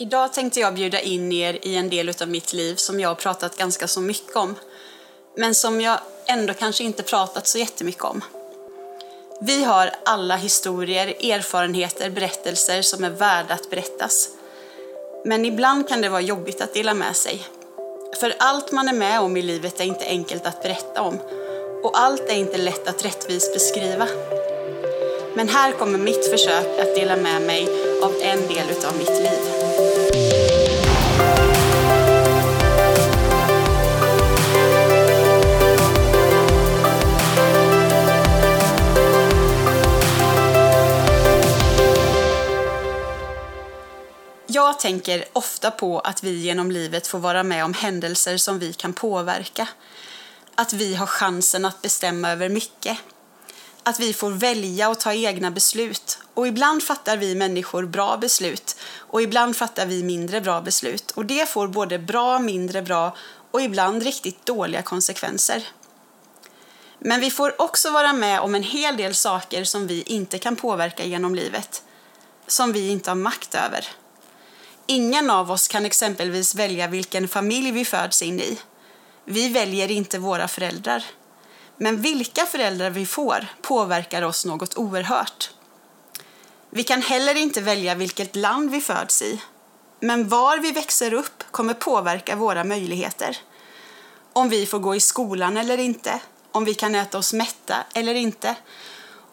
Idag tänkte jag bjuda in er i en del av mitt liv som jag har pratat ganska så mycket om. Men som jag ändå kanske inte pratat så jättemycket om. Vi har alla historier, erfarenheter, berättelser som är värda att berättas. Men ibland kan det vara jobbigt att dela med sig. För allt man är med om i livet är inte enkelt att berätta om. Och allt är inte lätt att rättvist beskriva. Men här kommer mitt försök att dela med mig av en del av mitt liv. Jag tänker ofta på att vi genom livet får vara med om händelser som vi kan påverka. Att vi har chansen att bestämma över mycket. Att vi får välja och ta egna beslut. Och ibland fattar vi människor bra beslut och ibland fattar vi mindre bra beslut. Och det får både bra, mindre bra och ibland riktigt dåliga konsekvenser. Men vi får också vara med om en hel del saker som vi inte kan påverka genom livet. Som vi inte har makt över. Ingen av oss kan exempelvis välja vilken familj vi föds in i. Vi väljer inte våra föräldrar. Men vilka föräldrar vi får påverkar oss något oerhört. Vi kan heller inte välja vilket land vi föds i. Men var vi växer upp kommer påverka våra möjligheter. Om vi får gå i skolan eller inte, om vi kan äta oss mätta eller inte,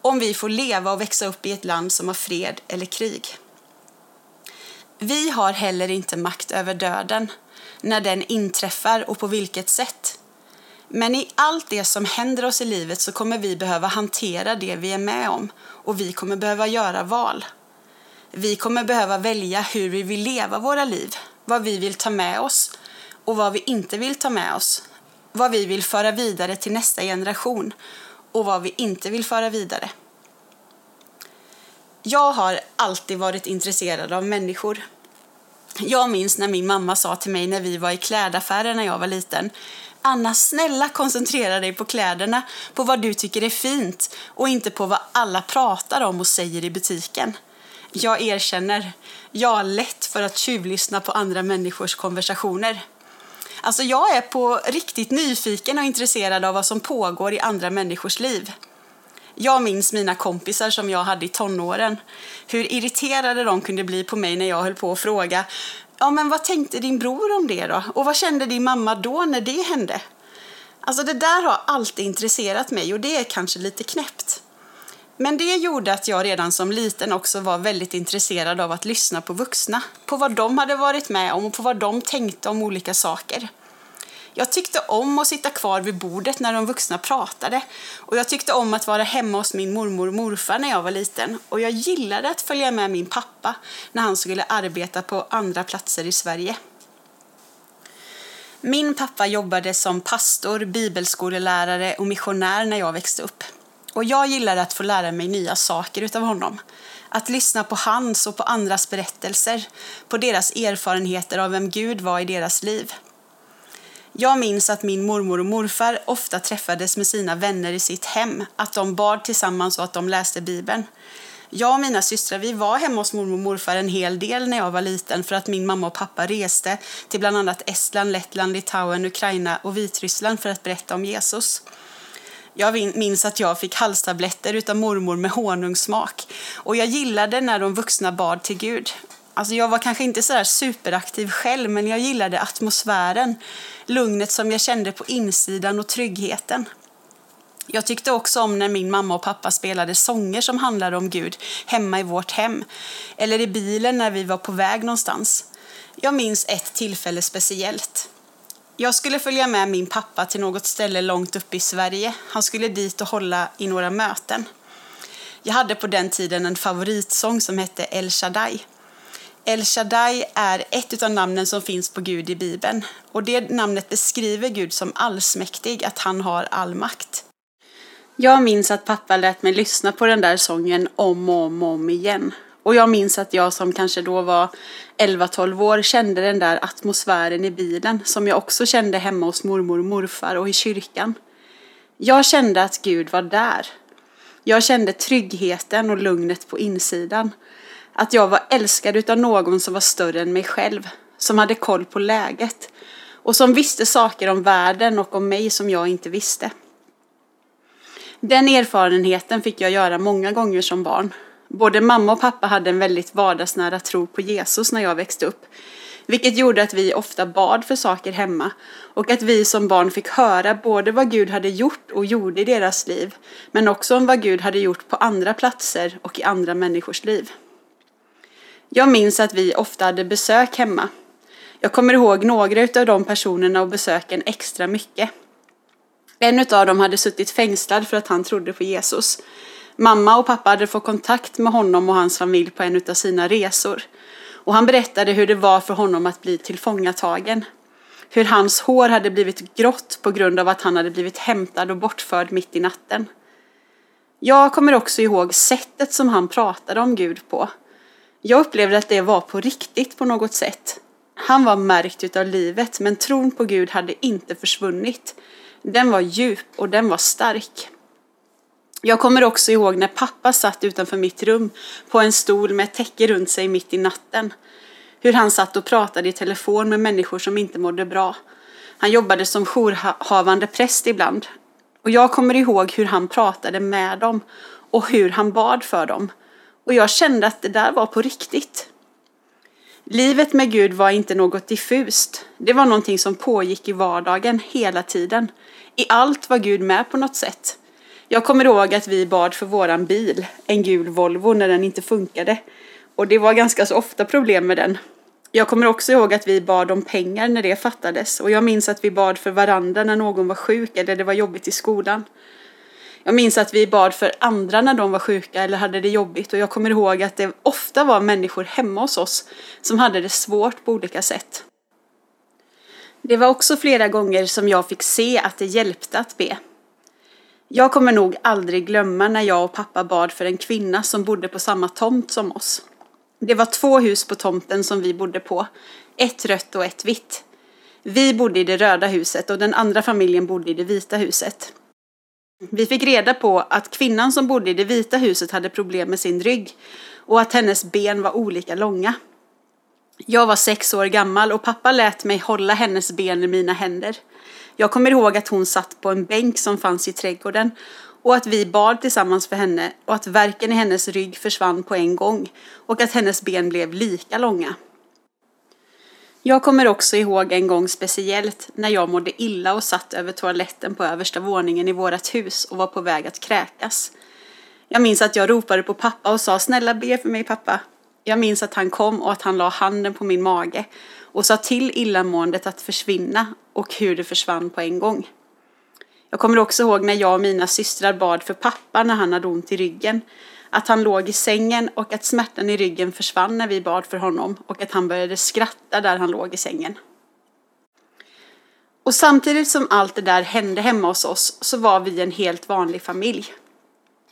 om vi får leva och växa upp i ett land som har fred eller krig. Vi har heller inte makt över döden, när den inträffar och på vilket sätt. Men i allt det som händer oss i livet så kommer vi behöva hantera det vi är med om och vi kommer behöva göra val. Vi kommer behöva välja hur vi vill leva våra liv, vad vi vill ta med oss och vad vi inte vill ta med oss, vad vi vill föra vidare till nästa generation och vad vi inte vill föra vidare. Jag har alltid varit intresserad av människor. Jag minns när min mamma sa till mig när vi var i klädaffären när jag var liten. Anna, snälla koncentrera dig på kläderna, på vad du tycker är fint och inte på vad alla pratar om och säger i butiken. Jag erkänner, jag har lätt för att tjuvlyssna på andra människors konversationer. Alltså jag är på riktigt nyfiken och intresserad av vad som pågår i andra människors liv. Jag minns mina kompisar som jag hade i tonåren. Hur irriterade de kunde bli på mig när jag höll på att fråga Ja, men vad tänkte din bror om det då? Och vad kände din mamma då när det hände? Alltså det där har alltid intresserat mig och det är kanske lite knäppt. Men det gjorde att jag redan som liten också var väldigt intresserad av att lyssna på vuxna. På vad de hade varit med om och på vad de tänkte om olika saker. Jag tyckte om att sitta kvar vid bordet när de vuxna pratade och jag tyckte om att vara hemma hos min mormor och morfar när jag var liten och jag gillade att följa med min pappa när han skulle arbeta på andra platser i Sverige. Min pappa jobbade som pastor, bibelskolelärare och missionär när jag växte upp. Och jag gillade att få lära mig nya saker utav honom. Att lyssna på hans och på andras berättelser, på deras erfarenheter av vem Gud var i deras liv. Jag minns att min mormor och morfar ofta träffades med sina vänner i sitt hem, att de bad tillsammans och att de läste Bibeln. Jag och mina systrar vi var hemma hos mormor och morfar en hel del när jag var liten för att min mamma och pappa reste till bland annat Estland, Lettland, Litauen, Ukraina och Vitryssland för att berätta om Jesus. Jag minns att jag fick halstabletter utav mormor med honungssmak och jag gillade när de vuxna bad till Gud. Alltså jag var kanske inte så superaktiv själv, men jag gillade atmosfären, lugnet som jag kände på insidan och tryggheten. Jag tyckte också om när min mamma och pappa spelade sånger som handlade om Gud hemma i vårt hem, eller i bilen när vi var på väg någonstans. Jag minns ett tillfälle speciellt. Jag skulle följa med min pappa till något ställe långt uppe i Sverige. Han skulle dit och hålla i några möten. Jag hade på den tiden en favoritsång som hette El Shaddai. El Shaddai är ett av namnen som finns på Gud i Bibeln. Och det namnet beskriver Gud som allsmäktig, att han har all makt. Jag minns att pappa lät mig lyssna på den där sången om och om, och om igen. Och jag minns att jag som kanske då var 11-12 år kände den där atmosfären i bilen som jag också kände hemma hos mormor och morfar och i kyrkan. Jag kände att Gud var där. Jag kände tryggheten och lugnet på insidan att jag var älskad av någon som var större än mig själv, som hade koll på läget och som visste saker om världen och om mig som jag inte visste. Den erfarenheten fick jag göra många gånger som barn. Både mamma och pappa hade en väldigt vardagsnära tro på Jesus när jag växte upp, vilket gjorde att vi ofta bad för saker hemma och att vi som barn fick höra både vad Gud hade gjort och gjorde i deras liv, men också om vad Gud hade gjort på andra platser och i andra människors liv. Jag minns att vi ofta hade besök hemma. Jag kommer ihåg några av de personerna och besöken extra mycket. En av dem hade suttit fängslad för att han trodde på Jesus. Mamma och pappa hade fått kontakt med honom och hans familj på en av sina resor. Och han berättade hur det var för honom att bli tillfångatagen. Hur hans hår hade blivit grått på grund av att han hade blivit hämtad och bortförd mitt i natten. Jag kommer också ihåg sättet som han pratade om Gud på. Jag upplevde att det var på riktigt på något sätt. Han var märkt utav livet men tron på Gud hade inte försvunnit. Den var djup och den var stark. Jag kommer också ihåg när pappa satt utanför mitt rum på en stol med ett täcke runt sig mitt i natten. Hur han satt och pratade i telefon med människor som inte mådde bra. Han jobbade som jourhavande präst ibland. Och jag kommer ihåg hur han pratade med dem och hur han bad för dem. Och jag kände att det där var på riktigt. Livet med Gud var inte något diffust. Det var någonting som pågick i vardagen hela tiden. I allt var Gud med på något sätt. Jag kommer ihåg att vi bad för våran bil, en gul Volvo, när den inte funkade. Och det var ganska så ofta problem med den. Jag kommer också ihåg att vi bad om pengar när det fattades. Och jag minns att vi bad för varandra när någon var sjuk eller det var jobbigt i skolan. Jag minns att vi bad för andra när de var sjuka eller hade det jobbigt och jag kommer ihåg att det ofta var människor hemma hos oss som hade det svårt på olika sätt. Det var också flera gånger som jag fick se att det hjälpte att be. Jag kommer nog aldrig glömma när jag och pappa bad för en kvinna som bodde på samma tomt som oss. Det var två hus på tomten som vi bodde på, ett rött och ett vitt. Vi bodde i det röda huset och den andra familjen bodde i det vita huset. Vi fick reda på att kvinnan som bodde i det vita huset hade problem med sin rygg och att hennes ben var olika långa. Jag var sex år gammal och pappa lät mig hålla hennes ben i mina händer. Jag kommer ihåg att hon satt på en bänk som fanns i trädgården och att vi bad tillsammans för henne och att verken i hennes rygg försvann på en gång och att hennes ben blev lika långa. Jag kommer också ihåg en gång speciellt när jag mådde illa och satt över toaletten på översta våningen i vårat hus och var på väg att kräkas. Jag minns att jag ropade på pappa och sa snälla be för mig pappa. Jag minns att han kom och att han la handen på min mage och sa till illamåendet att försvinna och hur det försvann på en gång. Jag kommer också ihåg när jag och mina systrar bad för pappa när han hade ont i ryggen att han låg i sängen och att smärtan i ryggen försvann när vi bad för honom och att han började skratta där han låg i sängen. Och samtidigt som allt det där hände hemma hos oss så var vi en helt vanlig familj.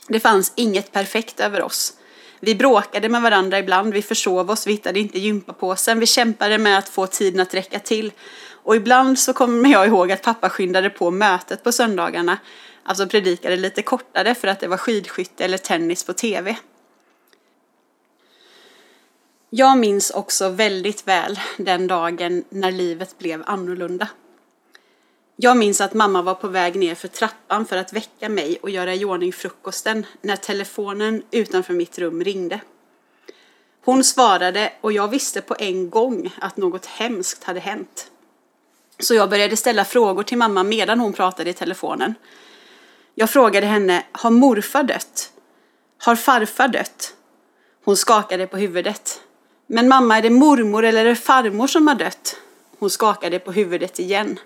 Det fanns inget perfekt över oss. Vi bråkade med varandra ibland, vi försov oss, vi hittade inte gympapåsen, vi kämpade med att få tiden att räcka till. Och ibland så kommer jag ihåg att pappa skyndade på mötet på söndagarna Alltså predikade lite kortare för att det var skidskytte eller tennis på tv. Jag minns också väldigt väl den dagen när livet blev annorlunda. Jag minns att mamma var på väg ner för trappan för att väcka mig och göra i ordning frukosten när telefonen utanför mitt rum ringde. Hon svarade och jag visste på en gång att något hemskt hade hänt. Så jag började ställa frågor till mamma medan hon pratade i telefonen. Jag frågade henne, har morfar dött? Har farfar dött? Hon skakade på huvudet. Men mamma, är det mormor eller är det farmor som har dött? Hon skakade på huvudet igen.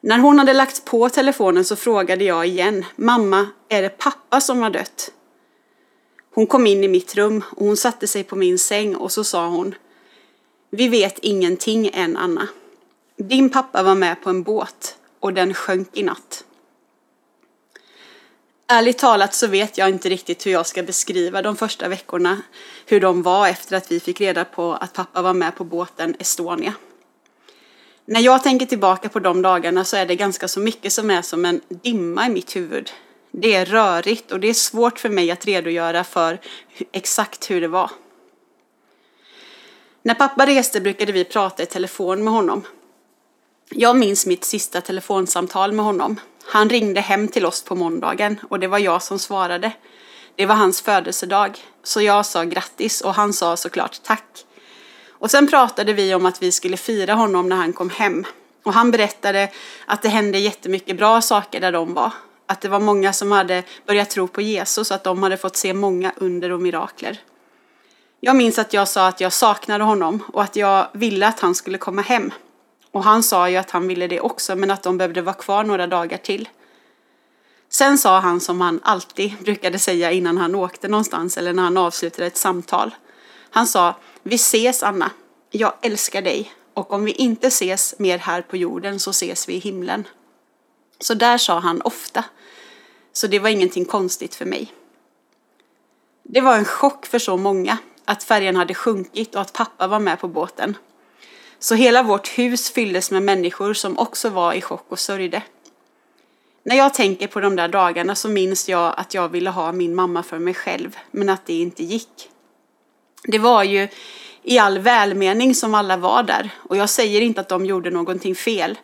När hon hade lagt på telefonen så frågade jag igen, mamma, är det pappa som har dött? Hon kom in i mitt rum och hon satte sig på min säng och så sa hon, vi vet ingenting än Anna. Din pappa var med på en båt och den sjönk i natt. Ärligt talat så vet jag inte riktigt hur jag ska beskriva de första veckorna, hur de var efter att vi fick reda på att pappa var med på båten Estonia. När jag tänker tillbaka på de dagarna så är det ganska så mycket som är som en dimma i mitt huvud. Det är rörigt och det är svårt för mig att redogöra för exakt hur det var. När pappa reste brukade vi prata i telefon med honom. Jag minns mitt sista telefonsamtal med honom. Han ringde hem till oss på måndagen och det var jag som svarade. Det var hans födelsedag, så jag sa grattis och han sa såklart tack. Och sen pratade vi om att vi skulle fira honom när han kom hem. Och han berättade att det hände jättemycket bra saker där de var. Att det var många som hade börjat tro på Jesus och att de hade fått se många under och mirakler. Jag minns att jag sa att jag saknade honom och att jag ville att han skulle komma hem. Och han sa ju att han ville det också men att de behövde vara kvar några dagar till. Sen sa han som han alltid brukade säga innan han åkte någonstans eller när han avslutade ett samtal. Han sa, vi ses Anna, jag älskar dig och om vi inte ses mer här på jorden så ses vi i himlen. Så där sa han ofta. Så det var ingenting konstigt för mig. Det var en chock för så många att färjan hade sjunkit och att pappa var med på båten. Så hela vårt hus fylldes med människor som också var i chock och sörjde. När jag tänker på de där dagarna så minns jag att jag ville ha min mamma för mig själv, men att det inte gick. Det var ju i all välmening som alla var där, och jag säger inte att de gjorde någonting fel.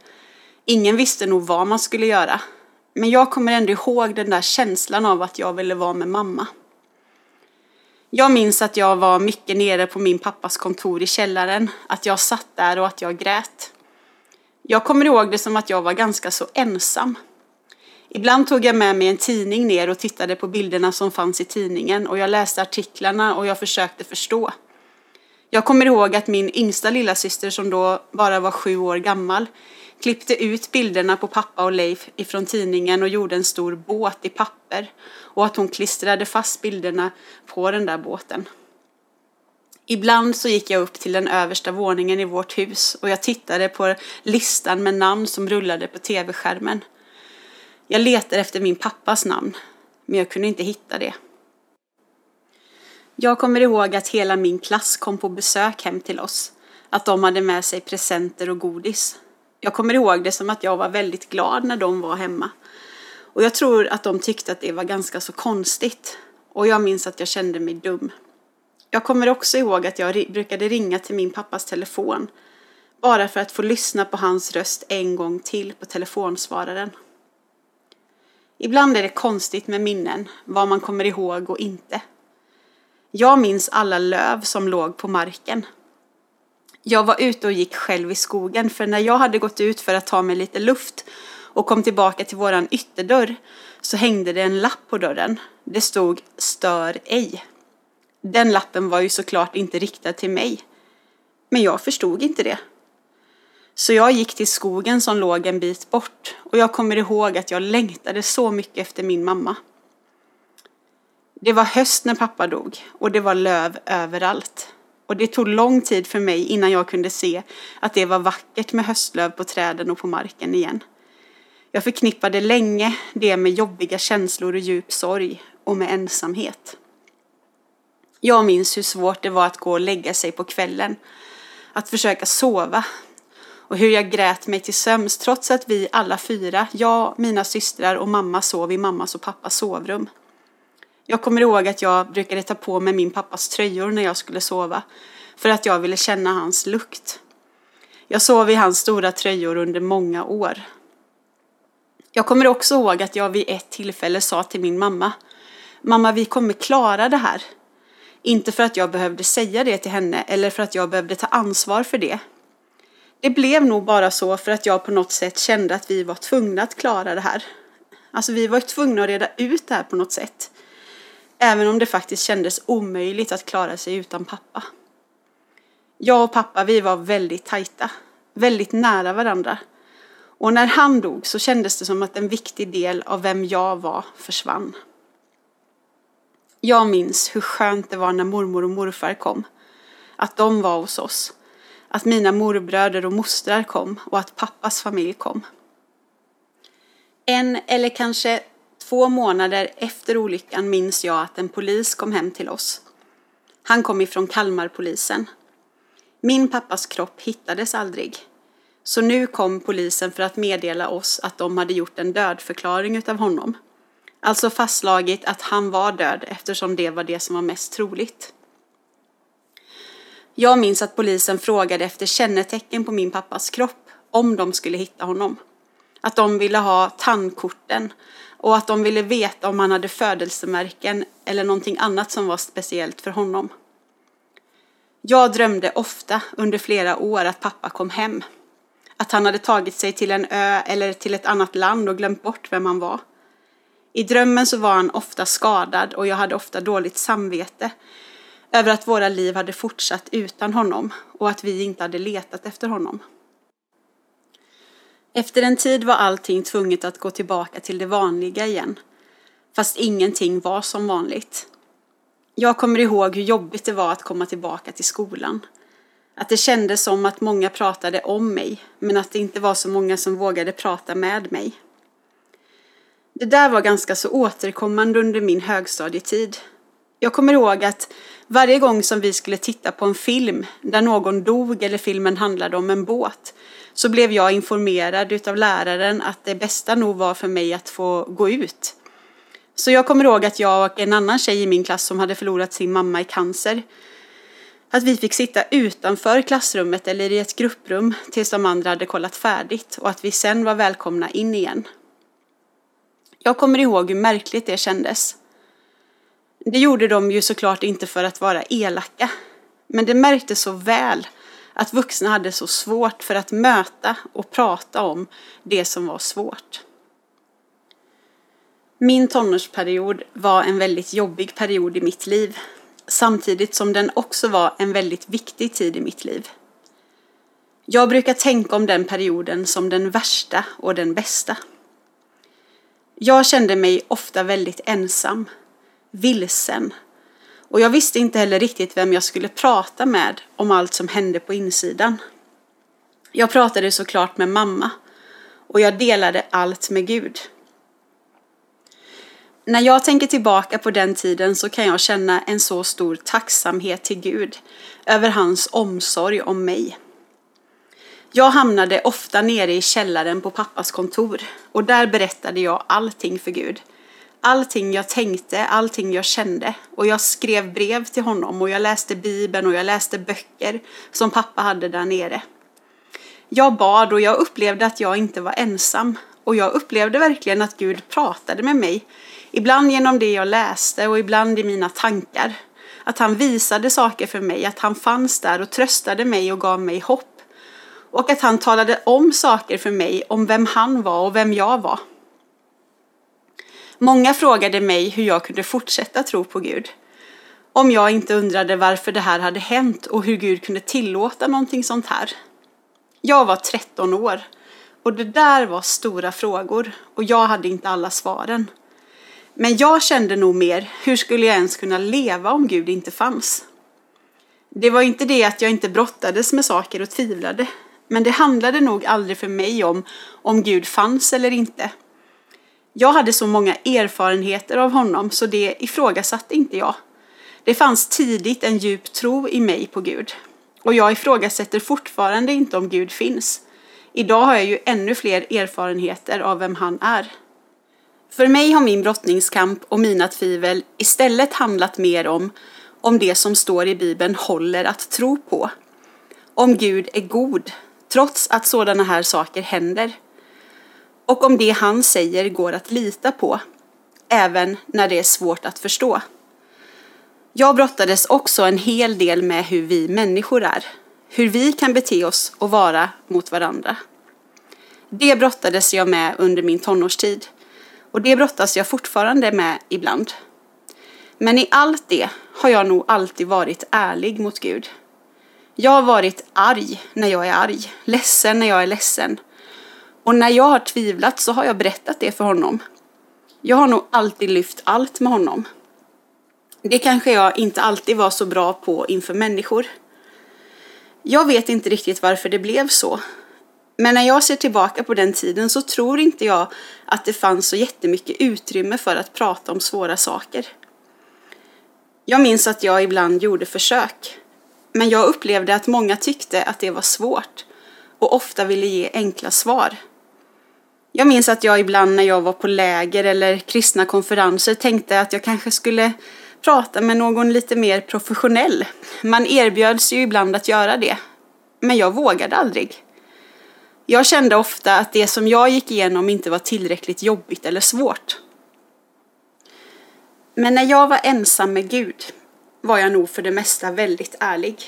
Ingen visste nog vad man skulle göra. Men jag kommer ändå ihåg den där känslan av att jag ville vara med mamma. Jag minns att jag var mycket nere på min pappas kontor i källaren, att jag satt där och att jag grät. Jag kommer ihåg det som att jag var ganska så ensam. Ibland tog jag med mig en tidning ner och tittade på bilderna som fanns i tidningen och jag läste artiklarna och jag försökte förstå. Jag kommer ihåg att min yngsta lilla syster som då bara var sju år gammal klippte ut bilderna på pappa och Leif ifrån tidningen och gjorde en stor båt i papper och att hon klistrade fast bilderna på den där båten. Ibland så gick jag upp till den översta våningen i vårt hus och jag tittade på listan med namn som rullade på tv-skärmen. Jag letade efter min pappas namn, men jag kunde inte hitta det. Jag kommer ihåg att hela min klass kom på besök hem till oss. Att de hade med sig presenter och godis. Jag kommer ihåg det som att jag var väldigt glad när de var hemma. Och jag tror att de tyckte att det var ganska så konstigt. Och jag minns att jag kände mig dum. Jag kommer också ihåg att jag brukade ringa till min pappas telefon. Bara för att få lyssna på hans röst en gång till på telefonsvararen. Ibland är det konstigt med minnen, vad man kommer ihåg och inte. Jag minns alla löv som låg på marken. Jag var ute och gick själv i skogen för när jag hade gått ut för att ta mig lite luft och kom tillbaka till våran ytterdörr så hängde det en lapp på dörren. Det stod Stör ej. Den lappen var ju såklart inte riktad till mig. Men jag förstod inte det. Så jag gick till skogen som låg en bit bort och jag kommer ihåg att jag längtade så mycket efter min mamma. Det var höst när pappa dog och det var löv överallt. Och det tog lång tid för mig innan jag kunde se att det var vackert med höstlöv på träden och på marken igen. Jag förknippade länge det med jobbiga känslor och djup sorg och med ensamhet. Jag minns hur svårt det var att gå och lägga sig på kvällen, att försöka sova och hur jag grät mig till sömns trots att vi alla fyra, jag, mina systrar och mamma sov i mammas och pappas sovrum. Jag kommer ihåg att jag brukade ta på mig min pappas tröjor när jag skulle sova för att jag ville känna hans lukt. Jag sov i hans stora tröjor under många år. Jag kommer också ihåg att jag vid ett tillfälle sa till min mamma Mamma, vi kommer klara det här. Inte för att jag behövde säga det till henne eller för att jag behövde ta ansvar för det. Det blev nog bara så för att jag på något sätt kände att vi var tvungna att klara det här. Alltså vi var tvungna att reda ut det här på något sätt. Även om det faktiskt kändes omöjligt att klara sig utan pappa. Jag och pappa, vi var väldigt tajta. Väldigt nära varandra. Och när han dog så kändes det som att en viktig del av vem jag var försvann. Jag minns hur skönt det var när mormor och morfar kom. Att de var hos oss. Att mina morbröder och mostrar kom och att pappas familj kom. En eller kanske två månader efter olyckan minns jag att en polis kom hem till oss. Han kom ifrån Kalmarpolisen. Min pappas kropp hittades aldrig. Så nu kom polisen för att meddela oss att de hade gjort en dödförklaring utav honom. Alltså fastslagit att han var död eftersom det var det som var mest troligt. Jag minns att polisen frågade efter kännetecken på min pappas kropp om de skulle hitta honom. Att de ville ha tandkorten och att de ville veta om han hade födelsemärken eller någonting annat som var speciellt för honom. Jag drömde ofta under flera år att pappa kom hem. Att han hade tagit sig till en ö eller till ett annat land och glömt bort vem han var. I drömmen så var han ofta skadad och jag hade ofta dåligt samvete över att våra liv hade fortsatt utan honom och att vi inte hade letat efter honom. Efter en tid var allting tvunget att gå tillbaka till det vanliga igen, fast ingenting var som vanligt. Jag kommer ihåg hur jobbigt det var att komma tillbaka till skolan. Att det kändes som att många pratade om mig, men att det inte var så många som vågade prata med mig. Det där var ganska så återkommande under min högstadietid. Jag kommer ihåg att varje gång som vi skulle titta på en film där någon dog eller filmen handlade om en båt så blev jag informerad utav läraren att det bästa nog var för mig att få gå ut. Så jag kommer ihåg att jag och en annan tjej i min klass som hade förlorat sin mamma i cancer att vi fick sitta utanför klassrummet eller i ett grupprum tills de andra hade kollat färdigt och att vi sen var välkomna in igen. Jag kommer ihåg hur märkligt det kändes. Det gjorde de ju såklart inte för att vara elaka, men det märktes så väl att vuxna hade så svårt för att möta och prata om det som var svårt. Min tonårsperiod var en väldigt jobbig period i mitt liv samtidigt som den också var en väldigt viktig tid i mitt liv. Jag brukar tänka om den perioden som den värsta och den bästa. Jag kände mig ofta väldigt ensam, vilsen och jag visste inte heller riktigt vem jag skulle prata med om allt som hände på insidan. Jag pratade såklart med mamma och jag delade allt med Gud. När jag tänker tillbaka på den tiden så kan jag känna en så stor tacksamhet till Gud över hans omsorg om mig. Jag hamnade ofta nere i källaren på pappas kontor och där berättade jag allting för Gud allting jag tänkte, allting jag kände. Och jag skrev brev till honom och jag läste Bibeln och jag läste böcker som pappa hade där nere. Jag bad och jag upplevde att jag inte var ensam. Och jag upplevde verkligen att Gud pratade med mig. Ibland genom det jag läste och ibland i mina tankar. Att han visade saker för mig, att han fanns där och tröstade mig och gav mig hopp. Och att han talade om saker för mig om vem han var och vem jag var. Många frågade mig hur jag kunde fortsätta tro på Gud. Om jag inte undrade varför det här hade hänt och hur Gud kunde tillåta någonting sånt här. Jag var 13 år och det där var stora frågor och jag hade inte alla svaren. Men jag kände nog mer, hur skulle jag ens kunna leva om Gud inte fanns? Det var inte det att jag inte brottades med saker och tvivlade, men det handlade nog aldrig för mig om om Gud fanns eller inte. Jag hade så många erfarenheter av honom så det ifrågasatte inte jag. Det fanns tidigt en djup tro i mig på Gud. Och jag ifrågasätter fortfarande inte om Gud finns. Idag har jag ju ännu fler erfarenheter av vem han är. För mig har min brottningskamp och mina tvivel istället handlat mer om om det som står i Bibeln håller att tro på. Om Gud är god, trots att sådana här saker händer och om det han säger går att lita på, även när det är svårt att förstå. Jag brottades också en hel del med hur vi människor är, hur vi kan bete oss och vara mot varandra. Det brottades jag med under min tonårstid och det brottas jag fortfarande med ibland. Men i allt det har jag nog alltid varit ärlig mot Gud. Jag har varit arg när jag är arg, ledsen när jag är ledsen och när jag har tvivlat så har jag berättat det för honom. Jag har nog alltid lyft allt med honom. Det kanske jag inte alltid var så bra på inför människor. Jag vet inte riktigt varför det blev så. Men när jag ser tillbaka på den tiden så tror inte jag att det fanns så jättemycket utrymme för att prata om svåra saker. Jag minns att jag ibland gjorde försök. Men jag upplevde att många tyckte att det var svårt och ofta ville ge enkla svar. Jag minns att jag ibland när jag var på läger eller kristna konferenser tänkte att jag kanske skulle prata med någon lite mer professionell. Man erbjöds ju ibland att göra det, men jag vågade aldrig. Jag kände ofta att det som jag gick igenom inte var tillräckligt jobbigt eller svårt. Men när jag var ensam med Gud var jag nog för det mesta väldigt ärlig.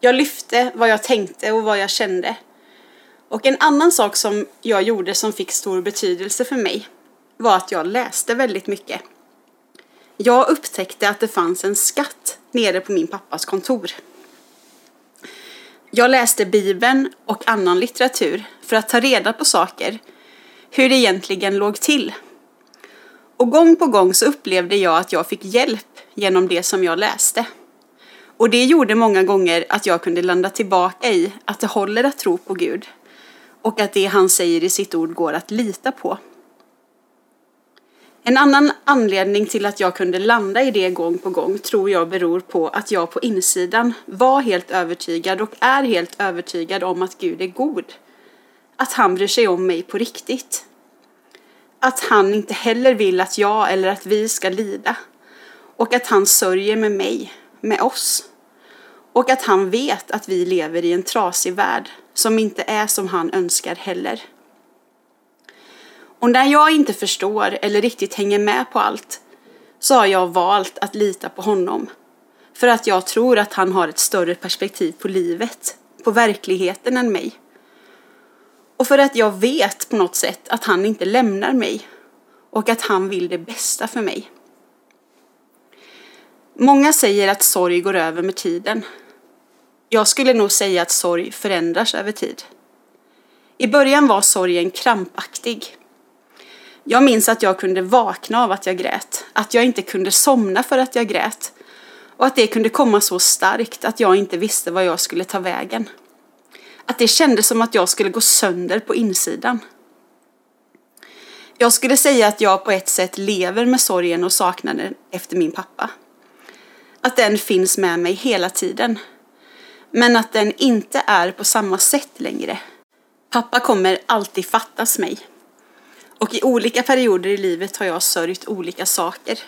Jag lyfte vad jag tänkte och vad jag kände. Och en annan sak som jag gjorde som fick stor betydelse för mig var att jag läste väldigt mycket. Jag upptäckte att det fanns en skatt nere på min pappas kontor. Jag läste Bibeln och annan litteratur för att ta reda på saker, hur det egentligen låg till. Och gång på gång så upplevde jag att jag fick hjälp genom det som jag läste. Och det gjorde många gånger att jag kunde landa tillbaka i att det håller att tro på Gud och att det han säger i sitt ord går att lita på. En annan anledning till att jag kunde landa i det gång på gång tror jag beror på att jag på insidan var helt övertygad och är helt övertygad om att Gud är god. Att han bryr sig om mig på riktigt. Att han inte heller vill att jag eller att vi ska lida. Och att han sörjer med mig, med oss. Och att han vet att vi lever i en trasig värld som inte är som han önskar heller. Och när jag inte förstår eller riktigt hänger med på allt så har jag valt att lita på honom. För att jag tror att han har ett större perspektiv på livet, på verkligheten än mig. Och för att jag vet på något sätt att han inte lämnar mig och att han vill det bästa för mig. Många säger att sorg går över med tiden. Jag skulle nog säga att sorg förändras över tid. I början var sorgen krampaktig. Jag minns att jag kunde vakna av att jag grät, att jag inte kunde somna för att jag grät och att det kunde komma så starkt att jag inte visste var jag skulle ta vägen. Att det kändes som att jag skulle gå sönder på insidan. Jag skulle säga att jag på ett sätt lever med sorgen och saknaden efter min pappa. Att den finns med mig hela tiden. Men att den inte är på samma sätt längre. Pappa kommer alltid fattas mig. Och i olika perioder i livet har jag sörjt olika saker.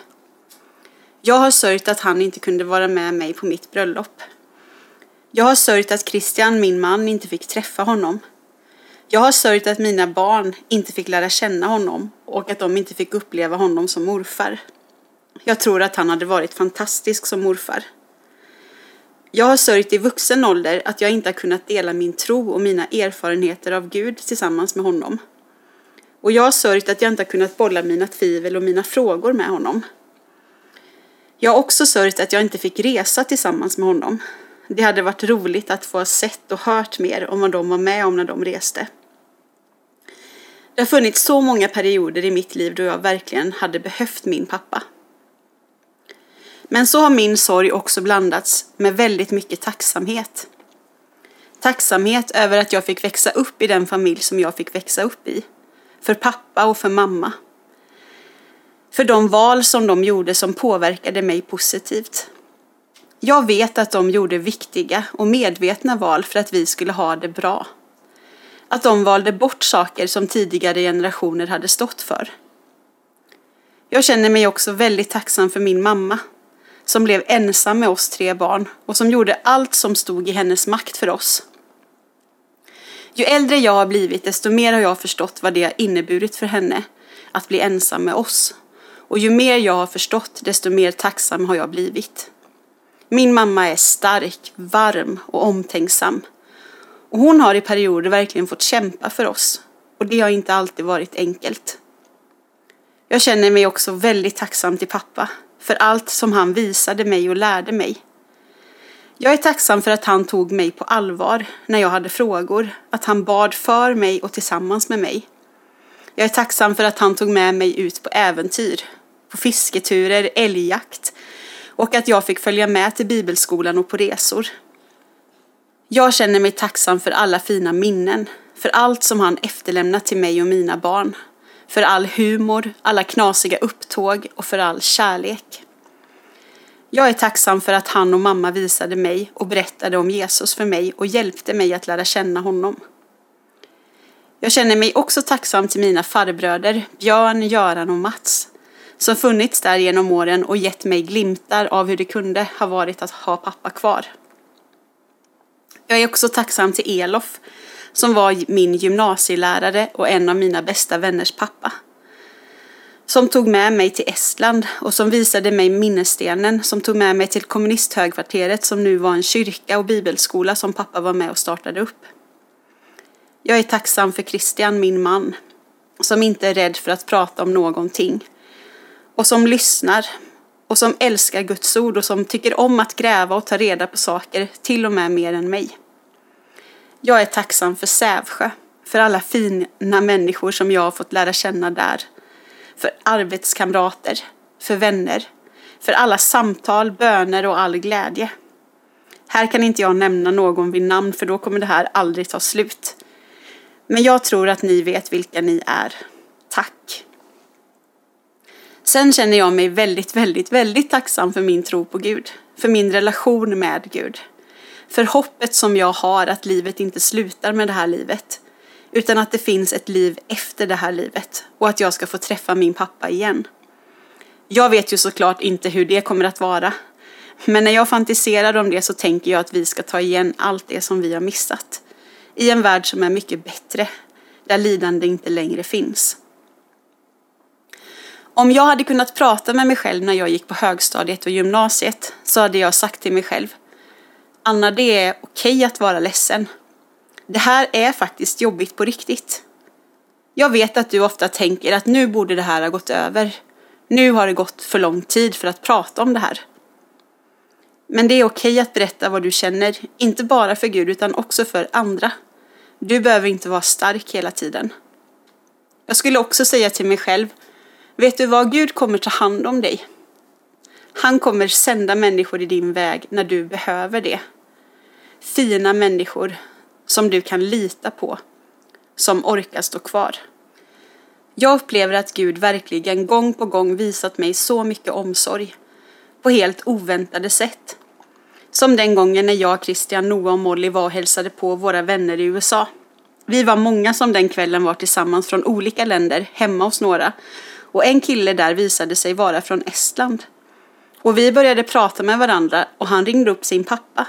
Jag har sörjt att han inte kunde vara med mig på mitt bröllop. Jag har sörjt att Christian, min man, inte fick träffa honom. Jag har sörjt att mina barn inte fick lära känna honom och att de inte fick uppleva honom som morfar. Jag tror att han hade varit fantastisk som morfar. Jag har sörjt i vuxen ålder att jag inte har kunnat dela min tro och mina erfarenheter av Gud tillsammans med honom. Och jag har sörjt att jag inte har kunnat bolla mina tvivel och mina frågor med honom. Jag har också sörjt att jag inte fick resa tillsammans med honom. Det hade varit roligt att få ha sett och hört mer om vad de var med om när de reste. Det har funnits så många perioder i mitt liv då jag verkligen hade behövt min pappa. Men så har min sorg också blandats med väldigt mycket tacksamhet. Tacksamhet över att jag fick växa upp i den familj som jag fick växa upp i för pappa och för mamma. För de val som de gjorde som påverkade mig positivt. Jag vet att de gjorde viktiga och medvetna val för att vi skulle ha det bra. Att de valde bort saker som tidigare generationer hade stått för. Jag känner mig också väldigt tacksam för min mamma som blev ensam med oss tre barn och som gjorde allt som stod i hennes makt för oss. Ju äldre jag har blivit, desto mer har jag förstått vad det har inneburit för henne att bli ensam med oss. Och ju mer jag har förstått, desto mer tacksam har jag blivit. Min mamma är stark, varm och omtänksam. Och hon har i perioder verkligen fått kämpa för oss. Och det har inte alltid varit enkelt. Jag känner mig också väldigt tacksam till pappa för allt som han visade mig och lärde mig. Jag är tacksam för att han tog mig på allvar när jag hade frågor, att han bad för mig och tillsammans med mig. Jag är tacksam för att han tog med mig ut på äventyr, på fisketurer, älgjakt och att jag fick följa med till bibelskolan och på resor. Jag känner mig tacksam för alla fina minnen, för allt som han efterlämnat till mig och mina barn, för all humor, alla knasiga upptåg och för all kärlek. Jag är tacksam för att han och mamma visade mig och berättade om Jesus för mig och hjälpte mig att lära känna honom. Jag känner mig också tacksam till mina farbröder Björn, Göran och Mats som funnits där genom åren och gett mig glimtar av hur det kunde ha varit att ha pappa kvar. Jag är också tacksam till Elof som var min gymnasielärare och en av mina bästa vänners pappa. Som tog med mig till Estland och som visade mig minnesstenen som tog med mig till kommunisthögkvarteret som nu var en kyrka och bibelskola som pappa var med och startade upp. Jag är tacksam för Christian, min man, som inte är rädd för att prata om någonting och som lyssnar och som älskar Guds ord och som tycker om att gräva och ta reda på saker, till och med mer än mig. Jag är tacksam för Sävsjö, för alla fina människor som jag har fått lära känna där, för arbetskamrater, för vänner, för alla samtal, böner och all glädje. Här kan inte jag nämna någon vid namn för då kommer det här aldrig ta slut. Men jag tror att ni vet vilka ni är. Tack! Sen känner jag mig väldigt, väldigt, väldigt tacksam för min tro på Gud, för min relation med Gud. För hoppet som jag har att livet inte slutar med det här livet, utan att det finns ett liv efter det här livet och att jag ska få träffa min pappa igen. Jag vet ju såklart inte hur det kommer att vara, men när jag fantiserar om det så tänker jag att vi ska ta igen allt det som vi har missat. I en värld som är mycket bättre, där lidande inte längre finns. Om jag hade kunnat prata med mig själv när jag gick på högstadiet och gymnasiet så hade jag sagt till mig själv Anna, det är okej att vara ledsen. Det här är faktiskt jobbigt på riktigt. Jag vet att du ofta tänker att nu borde det här ha gått över. Nu har det gått för lång tid för att prata om det här. Men det är okej att berätta vad du känner, inte bara för Gud utan också för andra. Du behöver inte vara stark hela tiden. Jag skulle också säga till mig själv Vet du vad? Gud kommer ta hand om dig. Han kommer sända människor i din väg när du behöver det. Fina människor som du kan lita på, som orkar stå kvar. Jag upplever att Gud verkligen gång på gång visat mig så mycket omsorg på helt oväntade sätt. Som den gången när jag, Christian, Noah och Molly var och hälsade på våra vänner i USA. Vi var många som den kvällen var tillsammans från olika länder, hemma hos några och en kille där visade sig vara från Estland. Och vi började prata med varandra och han ringde upp sin pappa.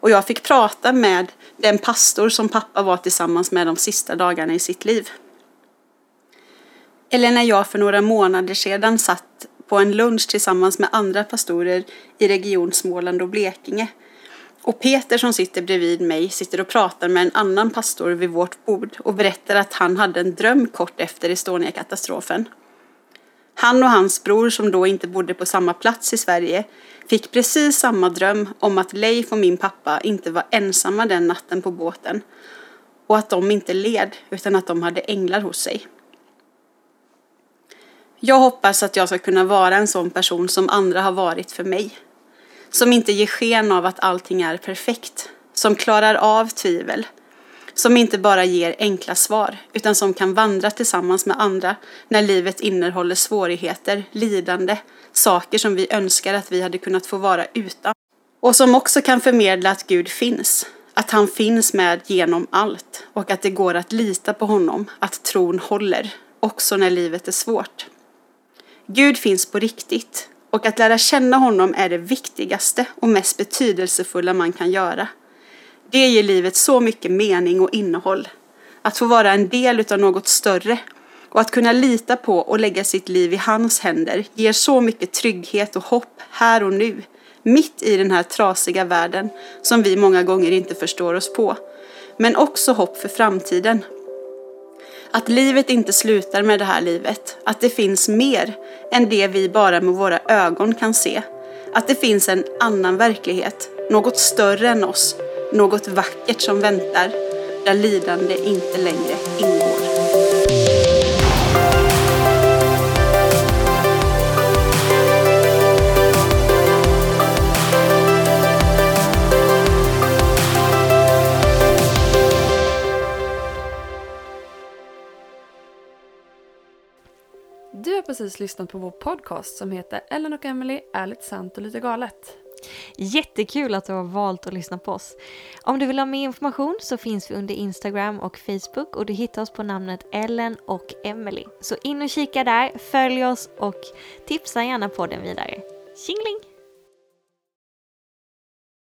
Och jag fick prata med den pastor som pappa var tillsammans med de sista dagarna i sitt liv. Eller när jag för några månader sedan satt på en lunch tillsammans med andra pastorer i Region Småland och Blekinge. Och Peter som sitter bredvid mig sitter och pratar med en annan pastor vid vårt bord och berättar att han hade en dröm kort efter Estonia-katastrofen. Han och hans bror, som då inte bodde på samma plats i Sverige, fick precis samma dröm om att Leif och min pappa inte var ensamma den natten på båten och att de inte led utan att de hade änglar hos sig. Jag hoppas att jag ska kunna vara en sån person som andra har varit för mig. Som inte ger sken av att allting är perfekt. Som klarar av tvivel som inte bara ger enkla svar, utan som kan vandra tillsammans med andra när livet innehåller svårigheter, lidande, saker som vi önskar att vi hade kunnat få vara utan. Och som också kan förmedla att Gud finns, att han finns med genom allt och att det går att lita på honom, att tron håller, också när livet är svårt. Gud finns på riktigt och att lära känna honom är det viktigaste och mest betydelsefulla man kan göra. Det ger livet så mycket mening och innehåll. Att få vara en del av något större och att kunna lita på och lägga sitt liv i hans händer ger så mycket trygghet och hopp här och nu, mitt i den här trasiga världen som vi många gånger inte förstår oss på. Men också hopp för framtiden. Att livet inte slutar med det här livet, att det finns mer än det vi bara med våra ögon kan se. Att det finns en annan verklighet, något större än oss något vackert som väntar där lidande inte längre ingår. Du har precis lyssnat på vår podcast som heter Ellen och Emily, ärligt sant och lite galet. Jättekul att du har valt att lyssna på oss. Om du vill ha mer information så finns vi under Instagram och Facebook och du hittar oss på namnet Ellen och Emily. Så in och kika där, följ oss och tipsa gärna på den vidare. Tjingling!